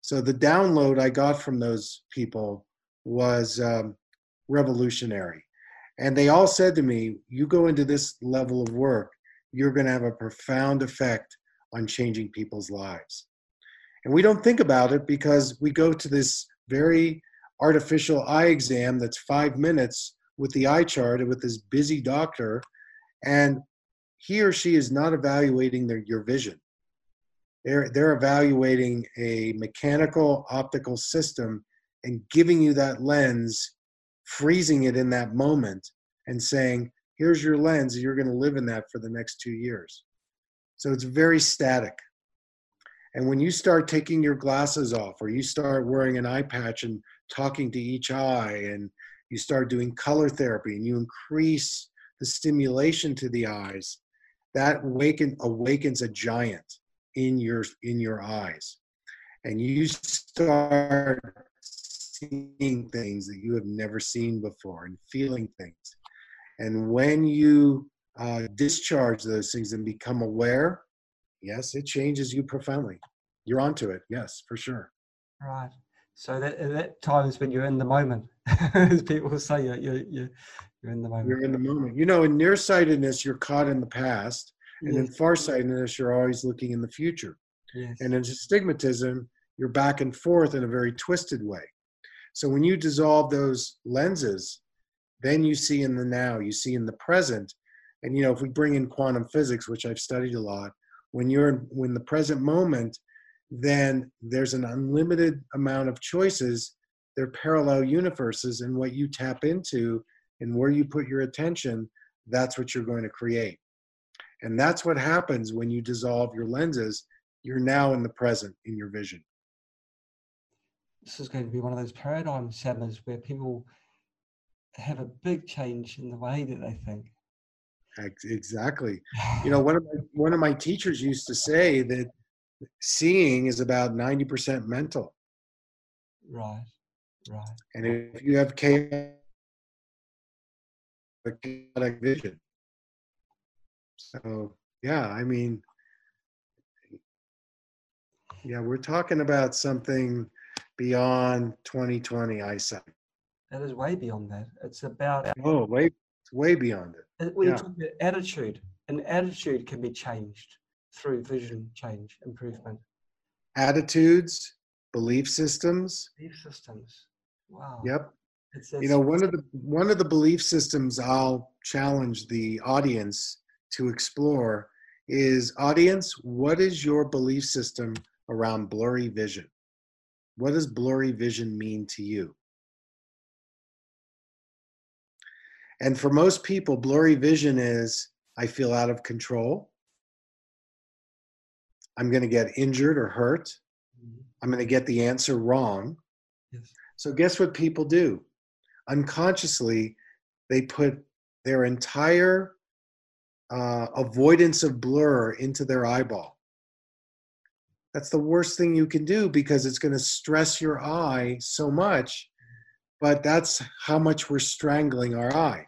So the download I got from those people was um, revolutionary. And they all said to me, You go into this level of work, you're going to have a profound effect on changing people's lives. And we don't think about it because we go to this very artificial eye exam that's five minutes with the eye chart and with this busy doctor, and he or she is not evaluating their, your vision. They're, they're evaluating a mechanical optical system and giving you that lens, freezing it in that moment, and saying, here's your lens, you're going to live in that for the next two years. So it's very static. And when you start taking your glasses off, or you start wearing an eye patch and talking to each eye, and you start doing color therapy, and you increase the stimulation to the eyes, that awaken, awakens a giant in your in your eyes, and you start seeing things that you have never seen before and feeling things. And when you uh, discharge those things and become aware, yes, it changes you profoundly. You're onto it. Yes, for sure.
Right. So that that times when you're in the moment, as people say, you're, you're, you're in the moment.
You're in the moment. You know, in nearsightedness, you're caught in the past. And yes. in farsightedness, you're always looking in the future. Yes. And in astigmatism, you're back and forth in a very twisted way. So when you dissolve those lenses, then you see in the now, you see in the present. And you know, if we bring in quantum physics, which I've studied a lot, when you're in when the present moment, then there's an unlimited amount of choices. They're parallel universes, and what you tap into and where you put your attention, that's what you're going to create. And that's what happens when you dissolve your lenses. You're now in the present in your vision
this is going to be one of those paradigm seminars where people have a big change in the way that they think.
Exactly. You know, one of my, one of my teachers used to say that seeing is about 90% mental.
Right. Right.
And if you have a chaotic vision. So, yeah, I mean, yeah, we're talking about something beyond 2020 eyesight.
That is way beyond that. It's about
oh, way way beyond it.
Uh, when yeah. you talk about attitude, an attitude can be changed through vision change improvement.
Attitudes, belief systems.
Belief systems. Wow.
Yep. You know, one of the one of the belief systems I'll challenge the audience to explore is audience, what is your belief system around blurry vision? What does blurry vision mean to you? And for most people, blurry vision is I feel out of control. I'm going to get injured or hurt. Mm-hmm. I'm going to get the answer wrong. Yes. So, guess what people do? Unconsciously, they put their entire uh, avoidance of blur into their eyeball. That's the worst thing you can do because it's going to stress your eye so much. But that's how much we're strangling our eye.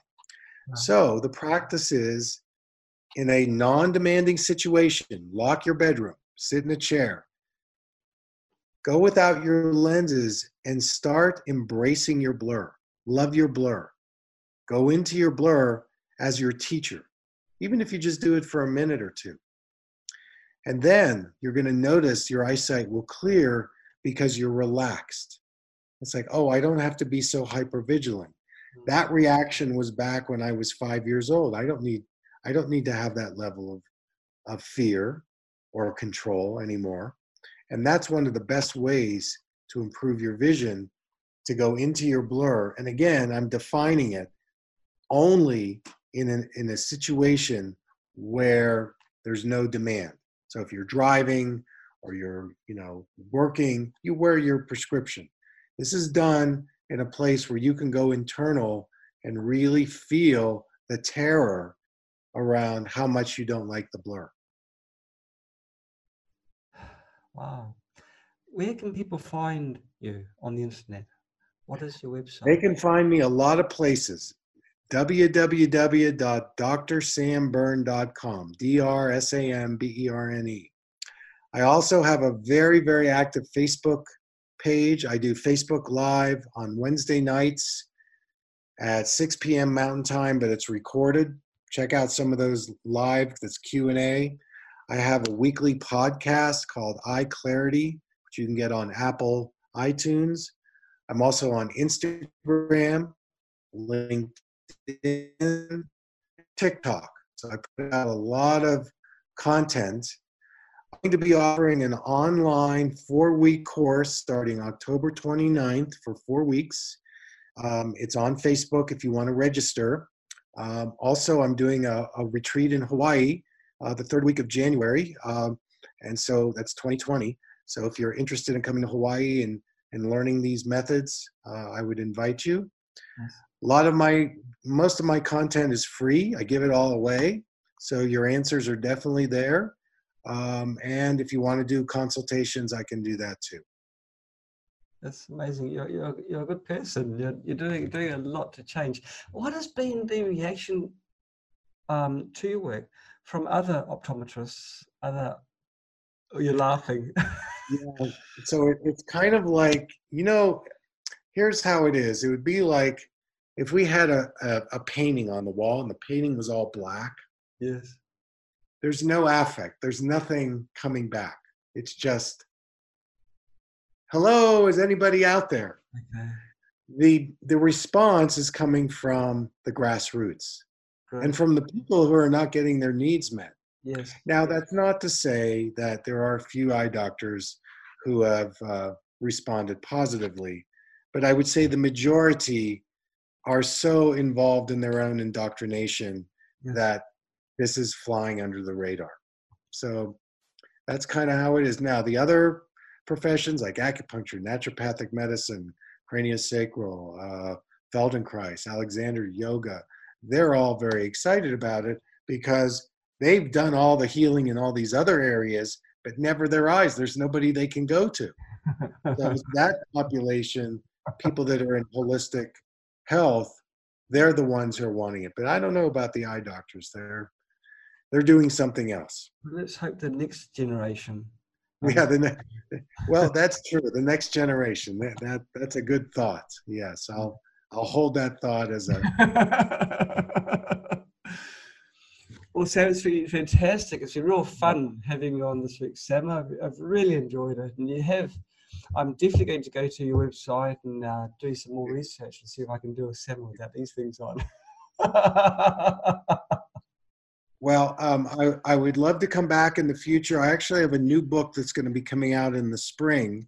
So the practice is in a non demanding situation, lock your bedroom, sit in a chair, go without your lenses and start embracing your blur. Love your blur. Go into your blur as your teacher, even if you just do it for a minute or two. And then you're going to notice your eyesight will clear because you're relaxed. It's like, oh, I don't have to be so hyper vigilant. Hmm. That reaction was back when I was five years old. I don't need I don't need to have that level of, of fear or control anymore. And that's one of the best ways to improve your vision to go into your blur. And again, I'm defining it only in, an, in a situation where there's no demand. So if you're driving or you're, you know, working, you wear your prescription. This is done in a place where you can go internal and really feel the terror around how much you don't like the blur.
Wow. Where can people find you on the internet? What is your website?
They can find me a lot of places www.drsamberne.com, D R S A M B E R N E. I also have a very, very active Facebook page. I do Facebook Live on Wednesday nights at 6 p.m. Mountain Time, but it's recorded. Check out some of those live. That's Q and A. I have a weekly podcast called Eye Clarity, which you can get on Apple iTunes. I'm also on Instagram, LinkedIn, TikTok. So I put out a lot of content. I'm going to be offering an online four week course starting October 29th for four weeks. Um, it's on Facebook if you want to register. Um, also, I'm doing a, a retreat in Hawaii uh, the third week of January. Um, and so that's 2020. So if you're interested in coming to Hawaii and, and learning these methods, uh, I would invite you. Yes. A lot of my, most of my content is free. I give it all away. So your answers are definitely there. Um, and if you want to do consultations, I can do that too.
That's amazing. You're, you're, you're a good person. You're, you're doing, doing a lot to change. What has been the reaction um, to your work from other optometrists? Other, oh, you're laughing.
yeah. So it, it's kind of like, you know, here's how it is. It would be like if we had a, a, a painting on the wall and the painting was all black.
Yes.
There's no affect. There's nothing coming back. It's just hello is anybody out there okay. the the response is coming from the grassroots and from the people who are not getting their needs met.
Yes.
Now that's not to say that there are a few eye doctors who have uh, responded positively but i would say the majority are so involved in their own indoctrination yes. that this is flying under the radar. So that's kind of how it is. Now the other professions like acupuncture, naturopathic medicine, craniosacral, uh, Feldenkrais, Alexander Yoga, they're all very excited about it because they've done all the healing in all these other areas, but never their eyes. There's nobody they can go to. so that population, people that are in holistic health, they're the ones who are wanting it. But I don't know about the eye doctors. They're they're doing something else.
Let's hope the next generation
yeah um, the ne- well that's true the next generation that, that that's a good thought yes i'll i'll hold that thought as a
well sam it's been fantastic it's been real fun having you on this week sam i've, I've really enjoyed it and you have i'm definitely going to go to your website and uh, do some more research and see if i can do a seminar without these things on
Well, um, I, I would love to come back in the future. I actually have a new book that's going to be coming out in the spring.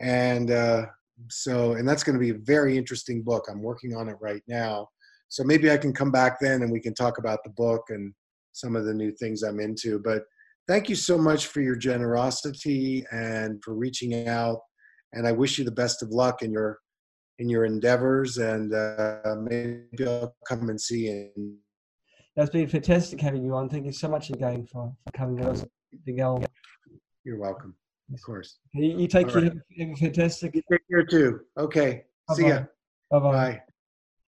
And uh, so, and that's going to be a very interesting book. I'm working on it right now. So maybe I can come back then and we can talk about the book and some of the new things I'm into. But thank you so much for your generosity and for reaching out. And I wish you the best of luck in your in your endeavors. And uh, maybe I'll come and see you
it's been fantastic having you on. Thank you so much again for, for coming to us.
You're welcome. Of course.
You, you take care. Right. Fantastic.
You take care too. Okay. Bye-bye. See ya.
Bye-bye. Bye.